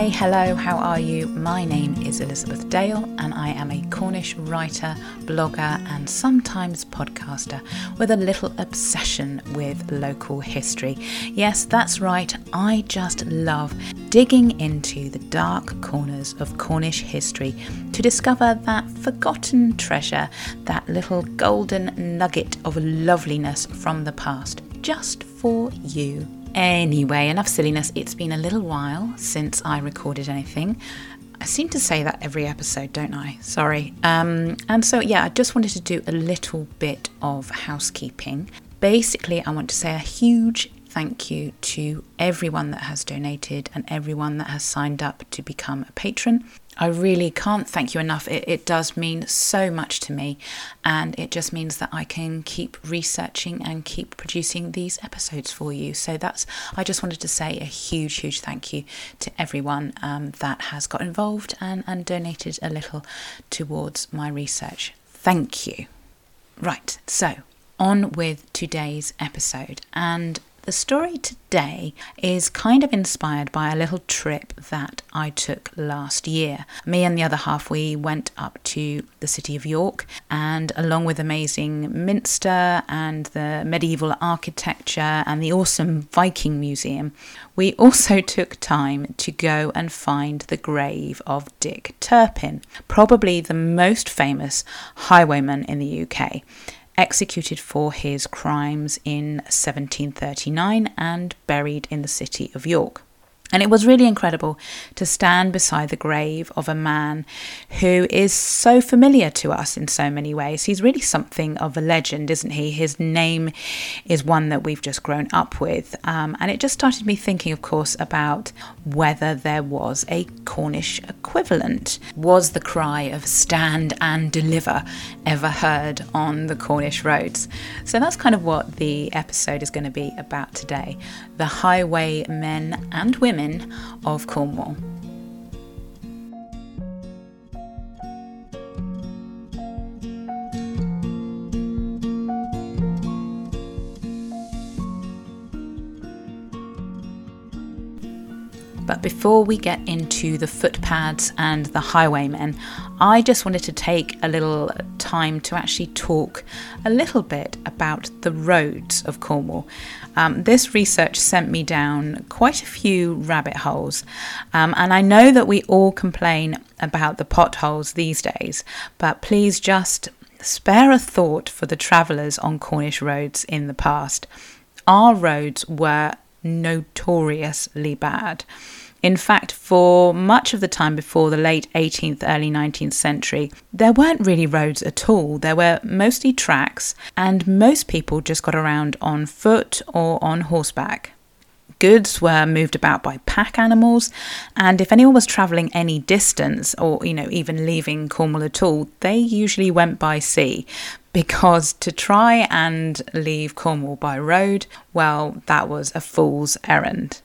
Hi, hello, how are you? My name is Elizabeth Dale, and I am a Cornish writer, blogger, and sometimes podcaster with a little obsession with local history. Yes, that's right, I just love digging into the dark corners of Cornish history to discover that forgotten treasure, that little golden nugget of loveliness from the past, just for you. Anyway, enough silliness. It's been a little while since I recorded anything. I seem to say that every episode, don't I? Sorry. Um, and so, yeah, I just wanted to do a little bit of housekeeping. Basically, I want to say a huge thank you to everyone that has donated and everyone that has signed up to become a patron. I really can't thank you enough. It, it, does mean so much to me, and it just means that I can keep researching and keep producing these episodes for you. So that's, I just wanted to say a huge, huge thank you to everyone um, that has got involved and, and donated a little towards my research. Thank you. Right, so on with today's episode. And the story today is kind of inspired by a little trip that I took last year. Me and the other half, we went up to the city of York, and along with amazing Minster and the medieval architecture and the awesome Viking Museum, we also took time to go and find the grave of Dick Turpin, probably the most famous highwayman in the UK executed for his crimes in 1739 and buried in the city of York. And it was really incredible to stand beside the grave of a man who is so familiar to us in so many ways. He's really something of a legend, isn't he? His name is one that we've just grown up with. Um, and it just started me thinking, of course, about whether there was a Cornish equivalent. Was the cry of stand and deliver ever heard on the Cornish roads? So that's kind of what the episode is going to be about today the highwaymen and women women of Cornwall. But before we get into the footpads and the highwaymen, I just wanted to take a little time to actually talk a little bit about the roads of Cornwall. Um, this research sent me down quite a few rabbit holes, um, and I know that we all complain about the potholes these days, but please just spare a thought for the travellers on Cornish roads in the past. Our roads were notoriously bad. In fact, for much of the time before the late 18th, early 19th century, there weren't really roads at all. There were mostly tracks, and most people just got around on foot or on horseback. Goods were moved about by pack animals, and if anyone was travelling any distance or, you know, even leaving Cornwall at all, they usually went by sea because to try and leave Cornwall by road, well, that was a fool's errand.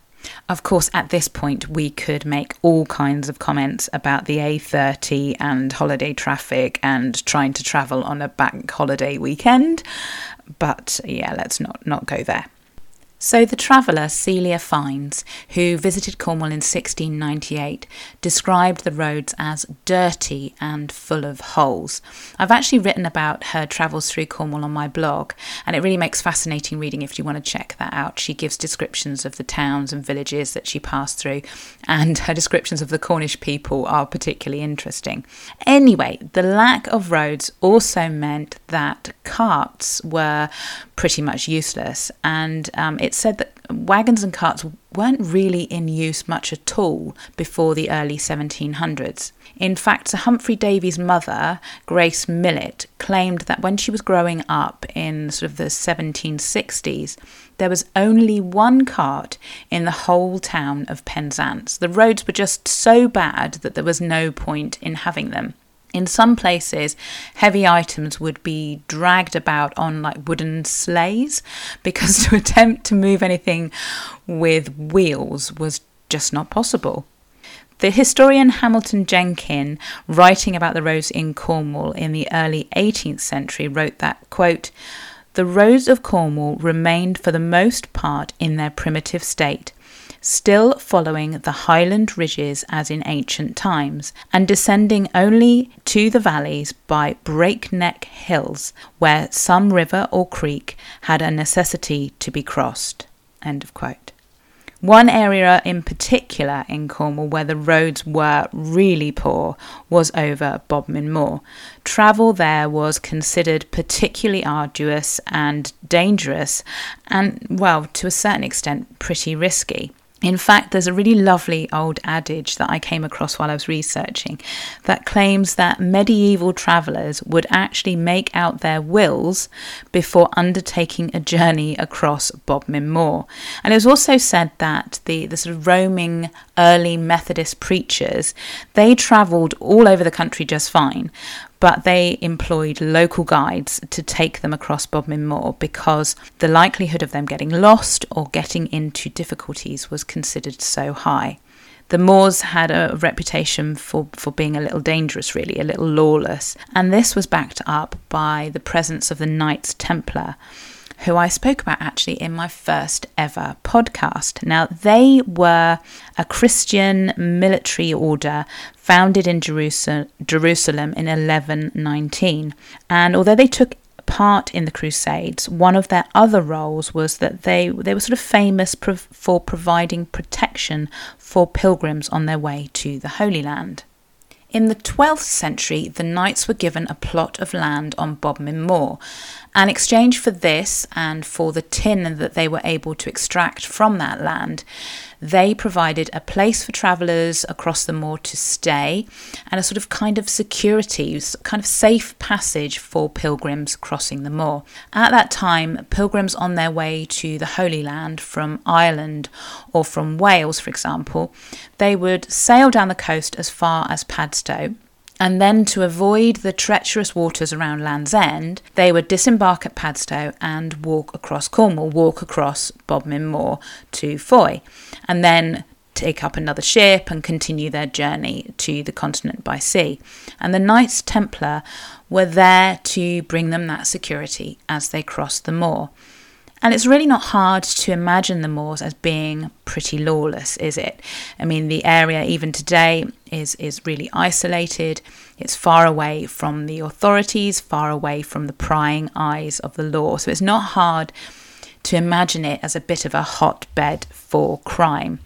Of course, at this point, we could make all kinds of comments about the A30 and holiday traffic and trying to travel on a bank holiday weekend, but yeah, let's not, not go there. So, the traveller Celia Fiennes, who visited Cornwall in 1698, described the roads as dirty and full of holes. I've actually written about her travels through Cornwall on my blog, and it really makes fascinating reading if you want to check that out. She gives descriptions of the towns and villages that she passed through, and her descriptions of the Cornish people are particularly interesting. Anyway, the lack of roads also meant that carts were pretty much useless, and um, it said that wagons and carts weren't really in use much at all before the early 1700s. In fact, Sir Humphrey Davy's mother, Grace Millet, claimed that when she was growing up in sort of the 1760s, there was only one cart in the whole town of Penzance. The roads were just so bad that there was no point in having them. In some places, heavy items would be dragged about on like wooden sleighs because to attempt to move anything with wheels was just not possible. The historian Hamilton Jenkin, writing about the roads in Cornwall in the early 18th century, wrote that, quote, the roads of Cornwall remained for the most part in their primitive state, still following the highland ridges as in ancient times, and descending only to the valleys by breakneck hills where some river or creek had a necessity to be crossed. One area in particular in Cornwall where the roads were really poor was over Bodmin Moor. Travel there was considered particularly arduous and dangerous, and, well, to a certain extent, pretty risky. In fact, there's a really lovely old adage that I came across while I was researching that claims that medieval travellers would actually make out their wills before undertaking a journey across Bodmin Moor. And it was also said that the, the sort of roaming early Methodist preachers, they travelled all over the country just fine, but they employed local guides to take them across Bodmin Moor because the likelihood of them getting lost or getting into difficulties was considered so high. The Moors had a reputation for, for being a little dangerous, really, a little lawless, and this was backed up by the presence of the Knights Templar, who I spoke about actually in my first ever podcast. Now, they were a Christian military order founded in Jerusalem, in 1119. And although they took part in the Crusades, one of their other roles was that they, they were sort of famous for providing protection for pilgrims on their way to the Holy Land. In the 12th century, the knights were given a plot of land on Bodmin Moor, and exchange for this and for the tin that they were able to extract from that land, they provided a place for travellers across the moor to stay and a sort of kind of security, kind of safe passage for pilgrims crossing the moor. At that time, pilgrims on their way to the Holy Land from Ireland or from Wales, for example, they would sail down the coast as far as Padstow and then to avoid the treacherous waters around Land's End, they would disembark at Padstow and walk across Cornwall, walk across Bodmin Moor to Fowey, and then take up another ship and continue their journey to the continent by sea. And the Knights Templar were there to bring them that security as they crossed the moor. And it's really not hard to imagine the moors as being pretty lawless, is it? I mean, the area even today is, is really isolated. It's far away from the authorities, far away from the prying eyes of the law. So it's not hard to imagine it as a bit of a hotbed for crime.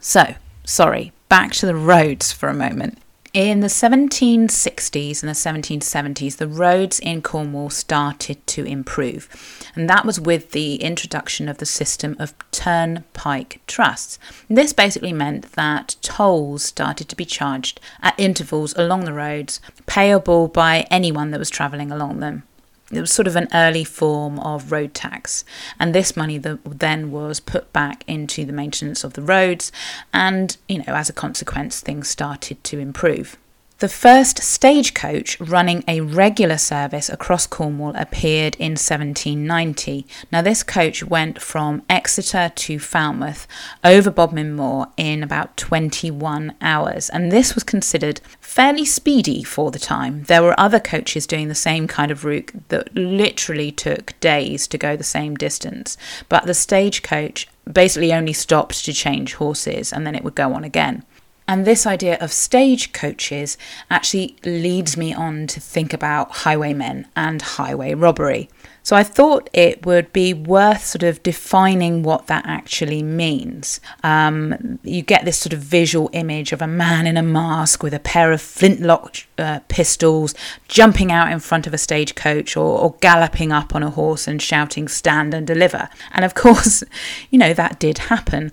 So, sorry, back to the roads for a moment. In the 1760s and the 1770s, the roads in Cornwall started to improve, and that was with the introduction of the system of turnpike trusts. This basically meant that tolls started to be charged at intervals along the roads, payable by anyone that was travelling along them it was sort of an early form of road tax, and this money then was put back into the maintenance of the roads, and you know, as a consequence, things started to improve. The first stagecoach running a regular service across Cornwall appeared in 1790. Now, this coach went from Exeter to Falmouth over Bodmin Moor in about 21 hours, and this was considered fairly speedy for the time. There were other coaches doing the same kind of route that literally took days to go the same distance, but the stagecoach basically only stopped to change horses and then it would go on again. And this idea of stage coaches actually leads me on to think about highwaymen and highway robbery. So I thought it would be worth sort of defining what that actually means. Um, you get this sort of visual image of a man in a mask with a pair of flintlock uh, pistols jumping out in front of a stagecoach or, or galloping up on a horse and shouting, Stand and deliver. And of course, you know, that did happen.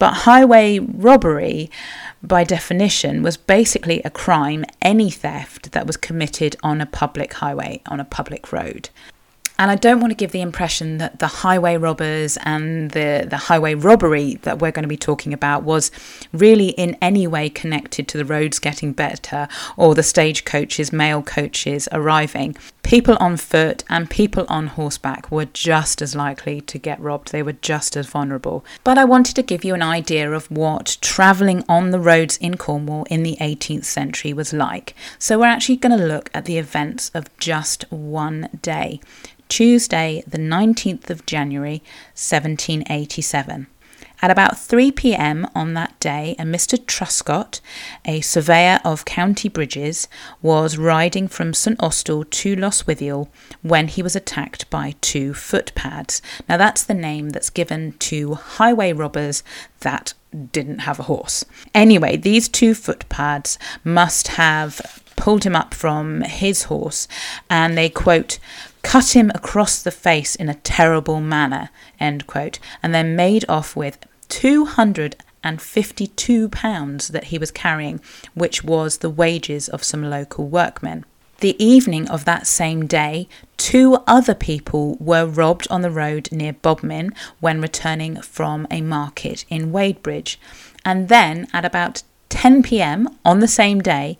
But highway robbery, by definition, was basically a crime, any theft that was committed on a public highway, on a public road. And I don't want to give the impression that the highway robbers and the, the highway robbery that we're going to be talking about was really in any way connected to the roads getting better or the stagecoaches, mail coaches arriving. People on foot and people on horseback were just as likely to get robbed, they were just as vulnerable. But I wanted to give you an idea of what travelling on the roads in Cornwall in the 18th century was like. So we're actually going to look at the events of just one day. Tuesday, the 19th of January, 1787. At about 3 pm on that day, a Mr. Truscott, a surveyor of county bridges, was riding from St Austell to Lostwithiel when he was attacked by two footpads. Now, that's the name that's given to highway robbers that didn't have a horse. Anyway, these two footpads must have pulled him up from his horse and they quote cut him across the face in a terrible manner end quote and then made off with 252 pounds that he was carrying, which was the wages of some local workmen. The evening of that same day, two other people were robbed on the road near Bodmin when returning from a market in Wadebridge. And then at about 10 pm on the same day,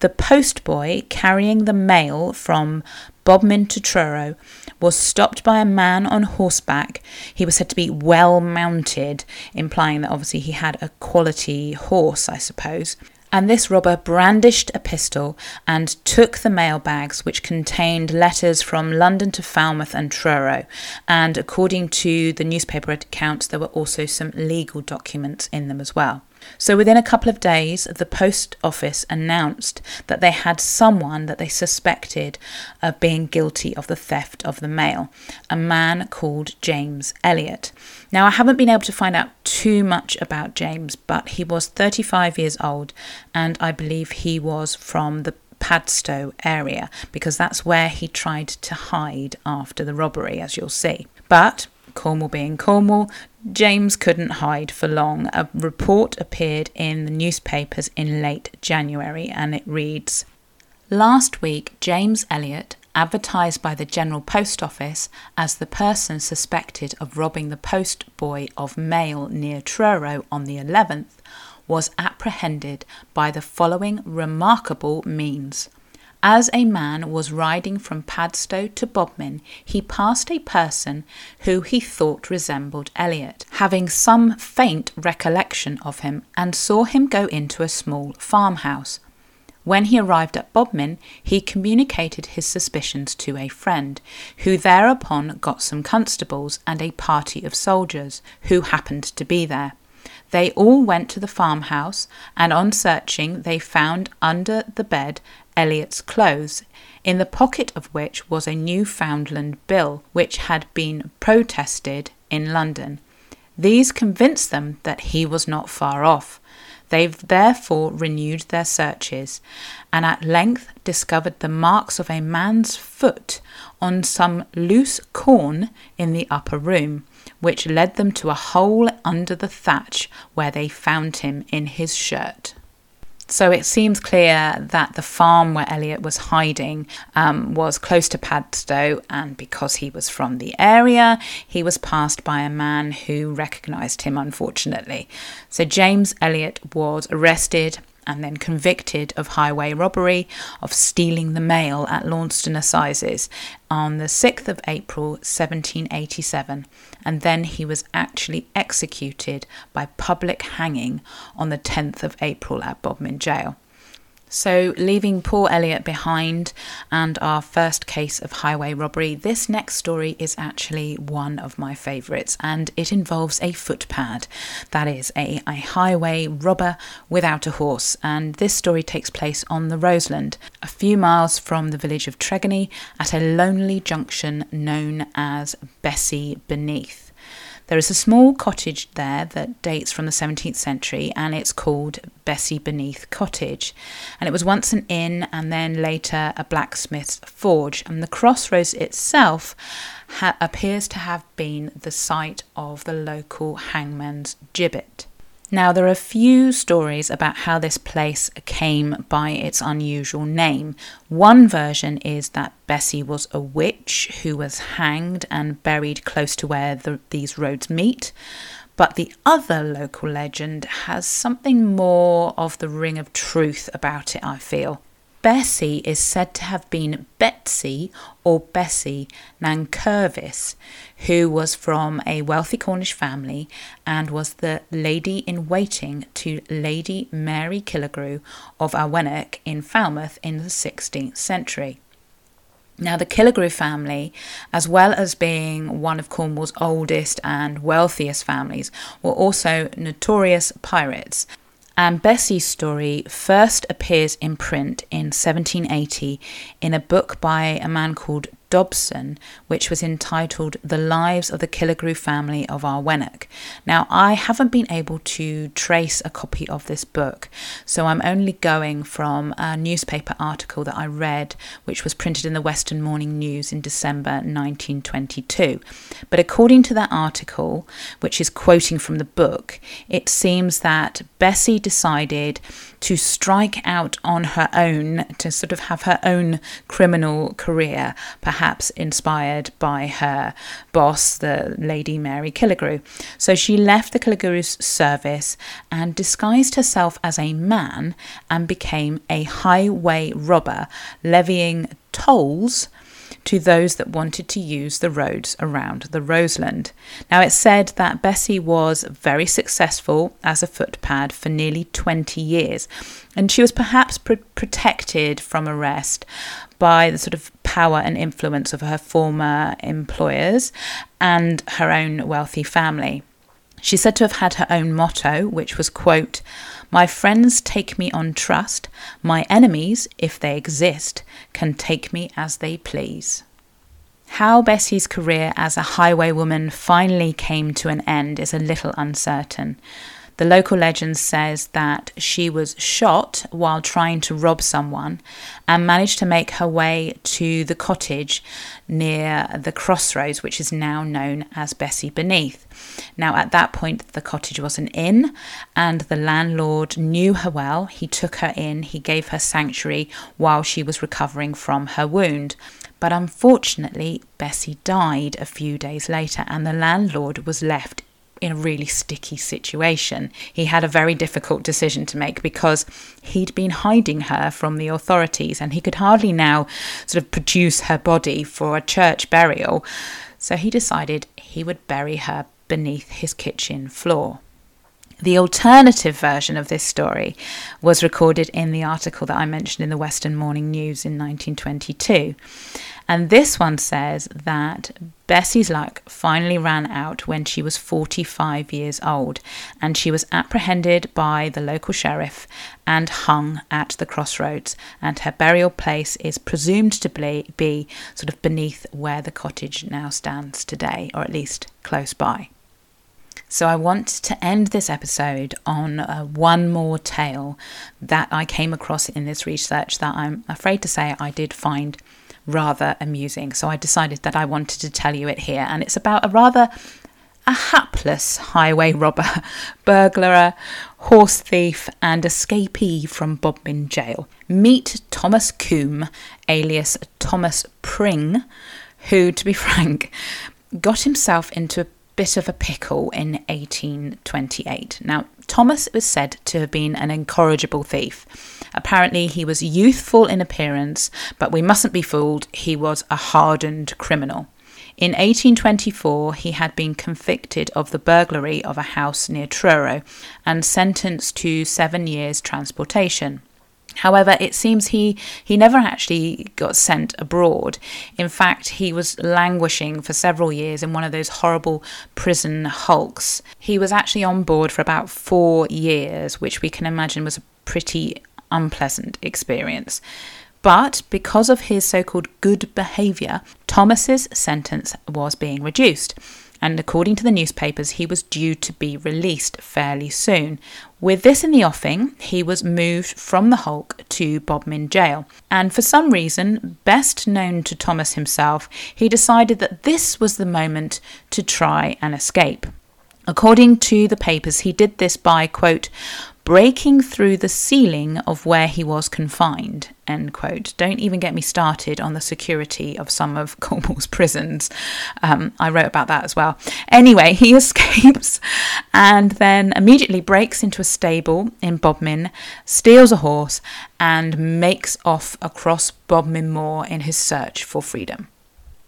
the postboy carrying the mail from Bodmin to Truro was stopped by a man on horseback. He was said to be well mounted, implying that obviously he had a quality horse, I suppose. And this robber brandished a pistol and took the mail bags, which contained letters from London to Falmouth and Truro. And according to the newspaper accounts, there were also some legal documents in them as well. So within a couple of days, the post office announced that they had someone that they suspected of being guilty of the theft of the mail, a man called James Elliot. Now, I haven't been able to find out too much about James, but he was 35 years old, and I believe he was from the Padstow area because that's where he tried to hide after the robbery, as you'll see. But Cornwall being Cornwall, James couldn't hide for long. A report appeared in the newspapers in late January and it reads Last week, James Elliot, advertised by the General Post Office as the person suspected of robbing the post boy of mail near Truro on the 11th, was apprehended by the following remarkable means. As a man was riding from Padstow to Bodmin, he passed a person who he thought resembled Elliot, having some faint recollection of him, and saw him go into a small farmhouse. When he arrived at Bodmin, he communicated his suspicions to a friend, who thereupon got some constables and a party of soldiers who happened to be there. They all went to the farmhouse, and on searching, they found under the bed Elliot's clothes, in the pocket of which was a Newfoundland bill which had been protested in London. These convinced them that he was not far off. They therefore renewed their searches, and at length discovered the marks of a man's foot on some loose corn in the upper room, which led them to a hole under the thatch where they found him in his shirt. So it seems clear that the farm where Elliot was hiding um, was close to Padstow, and because he was from the area, he was passed by a man who recognised him, unfortunately. So James Elliot was arrested and then convicted of highway robbery, of stealing the mail at Launceston Assizes on the 6th of April 1787, and then he was actually executed by public hanging on the 10th of April at Bodmin Jail. So, leaving poor Elliot behind and our first case of highway robbery, this next story is actually one of my favourites and it involves a footpad. That is, a, a highway robber without a horse. And this story takes place on the Roseland, a few miles from the village of Tregony at a lonely junction known as Bessie Beneath. There is a small cottage there that dates from the 17th century and it's called Bessie Beneath Cottage. And it was once an inn and then later a blacksmith's forge. And the crossroads itself ha- appears to have been the site of the local hangman's gibbet. Now, there are a few stories about how this place came by its unusual name. One version is that Bessie was a witch who was hanged and buried close to where the, these roads meet. But the other local legend has something more of the ring of truth about it, I feel. Bessie is said to have been Betsy or Bessie Nankervis, who was from a wealthy Cornish family and was the lady in waiting to Lady Mary Killigrew of Arwenack in Falmouth in the 16th century. Now, the Killigrew family, as well as being one of Cornwall's oldest and wealthiest families, were also notorious pirates. And Bessie's story first appears in print in 1780 in a book by a man called Dobson, which was entitled The Lives of the Killigrew Family of Arwenack. Now, I haven't been able to trace a copy of this book, so I'm only going from a newspaper article that I read, which was printed in the Western Morning News in December 1922. But according to that article, which is quoting from the book, it seems that Bessie decided to strike out on her own, to sort of have her own criminal career, perhaps inspired by her boss, the Lady Mary Killigrew. So she left the Killigrew's service and disguised herself as a man and became a highway robber, levying tolls to those that wanted to use the roads around the Roseland. Now, it's said that Bessie was very successful as a footpad for nearly 20 years, and she was perhaps pr- protected from arrest by the sort of power and influence of her former employers and her own wealthy family. She's said to have had her own motto, which was, quote, My friends take me on trust. My enemies, if they exist, can take me as they please. How Bessie's career as a highwaywoman finally came to an end is a little uncertain. The local legend says that she was shot while trying to rob someone and managed to make her way to the cottage near the crossroads, which is now known as Bessie Beneath. Now, at that point, the cottage was an inn, and the landlord knew her well. He took her in, he gave her sanctuary while she was recovering from her wound. But unfortunately, Bessie died a few days later, and the landlord was left in a really sticky situation. He had a very difficult decision to make because he'd been hiding her from the authorities and he could hardly now sort of produce her body for a church burial. So he decided he would bury her beneath his kitchen floor. The alternative version of this story was recorded in the article that I mentioned in the Western Morning News in 1922. And this one says that Bessie's luck finally ran out when she was 45 years old and she was apprehended by the local sheriff and hung at the crossroads. And her burial place is presumed to be sort of beneath where the cottage now stands today, or at least close by. So, I want to end this episode on uh, one more tale that I came across in this research that I'm afraid to say I did find rather amusing. So, I decided that I wanted to tell you it here. And it's about a rather a hapless highway robber, burglar, horse thief, and escapee from Bodmin Jail. Meet Thomas Coombe, alias Thomas Pring, who, to be frank, got himself into a bit of a pickle in 1828. Now, Thomas was said to have been an incorrigible thief. Apparently, he was youthful in appearance, but we mustn't be fooled, he was a hardened criminal. In 1824, he had been convicted of the burglary of a house near Truro and sentenced to seven years' transportation. However, it seems he, he never actually got sent abroad. In fact, he was languishing for several years in one of those horrible prison hulks. He was actually on board for about four years, which we can imagine was a pretty unpleasant experience. But because of his so called good behaviour, Thomas's sentence was being reduced and according to the newspapers, he was due to be released fairly soon. With this in the offing, he was moved from the Hulk to Bodmin Jail, and for some reason, best known to Thomas himself, he decided that this was the moment to try and escape. According to the papers, he did this by, quote, breaking through the ceiling of where he was confined. End quote. Don't even get me started on the security of some of Cornwall's prisons. Um, I wrote about that as well. Anyway, he escapes and then immediately breaks into a stable in Bodmin, steals a horse, and makes off across Bodmin Moor in his search for freedom.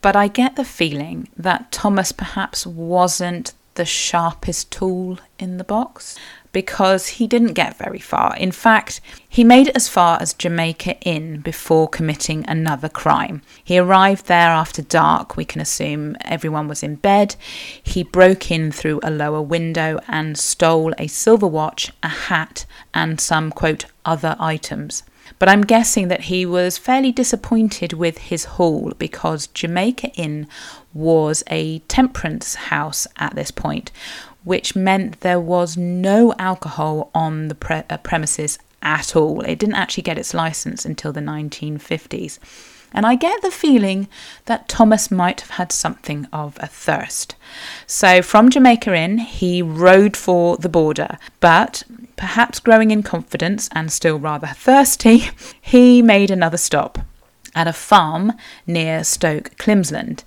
But I get the feeling that Thomas perhaps wasn't the sharpest tool in the box because he didn't get very far. In fact, he made it as far as Jamaica Inn before committing another crime. He arrived there after dark, we can assume everyone was in bed. He broke in through a lower window and stole a silver watch, a hat, and some, quote, other items. But I'm guessing that he was fairly disappointed with his haul because Jamaica Inn was a temperance house at this point, which meant there was no alcohol on the pre- uh, premises at all. It didn't actually get its license until the 1950s. And I get the feeling that Thomas might have had something of a thirst. So from Jamaica Inn, he rode for the border, but perhaps growing in confidence and still rather thirsty, he made another stop at a farm near Stoke Climsland.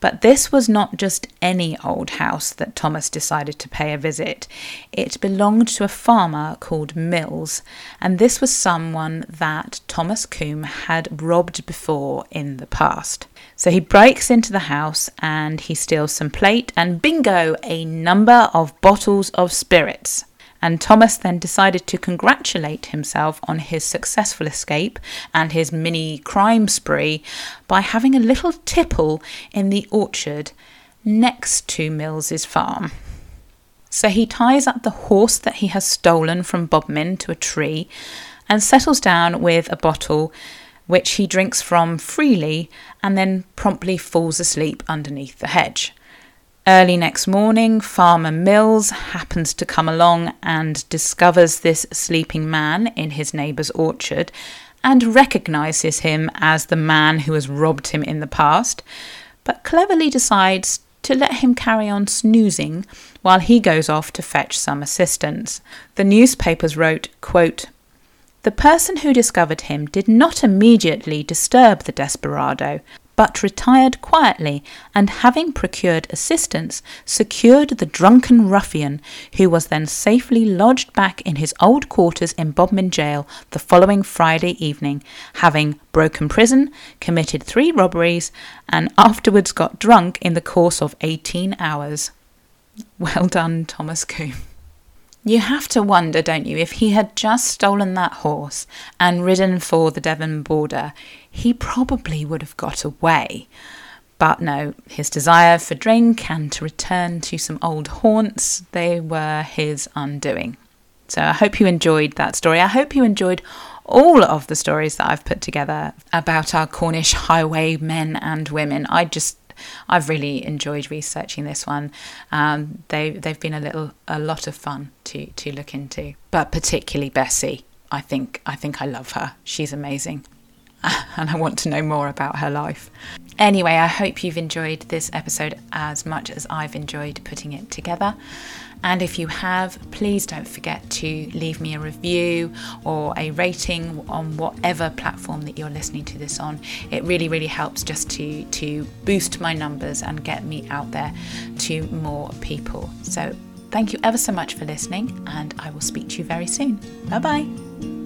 But this was not just any old house that Thomas decided to pay a visit. It belonged to a farmer called Mills, and this was someone that Thomas Coombe had robbed before in the past. So he breaks into the house and he steals some plate and bingo, a number of bottles of spirits and Thomas then decided to congratulate himself on his successful escape and his mini crime spree by having a little tipple in the orchard next to Mills's farm. So he ties up the horse that he has stolen from Bodmin to a tree and settles down with a bottle which he drinks from freely and then promptly falls asleep underneath the hedge. Early next morning, Farmer Mills happens to come along and discovers this sleeping man in his neighbour's orchard and recognises him as the man who has robbed him in the past, but cleverly decides to let him carry on snoozing while he goes off to fetch some assistance. The newspapers wrote, quote, the person who discovered him did not immediately disturb the desperado, but retired quietly and, having procured assistance, secured the drunken ruffian, who was then safely lodged back in his old quarters in Bodmin Jail the following Friday evening, having broken prison, committed three robberies, and afterwards got drunk in the course of 18 hours. Well done, Thomas Coombe. You have to wonder, don't you, if he had just stolen that horse and ridden for the Devon border, he probably would have got away. But no, his desire for drink and to return to some old haunts, they were his undoing. So I hope you enjoyed that story. I hope you enjoyed all of the stories that I've put together about our Cornish highwaymen and women. I just I've really enjoyed researching this one. Um, they they've been a little a lot of fun to to look into, but particularly Bessie. I think I think I love her. She's amazing. And I want to know more about her life. Anyway, I hope you've enjoyed this episode as much as I've enjoyed putting it together. And if you have, please don't forget to leave me a review or a rating on whatever platform that you're listening to this on. It really, really helps just to, to boost my numbers and get me out there to more people. So thank you ever so much for listening, and I will speak to you very soon. Bye bye.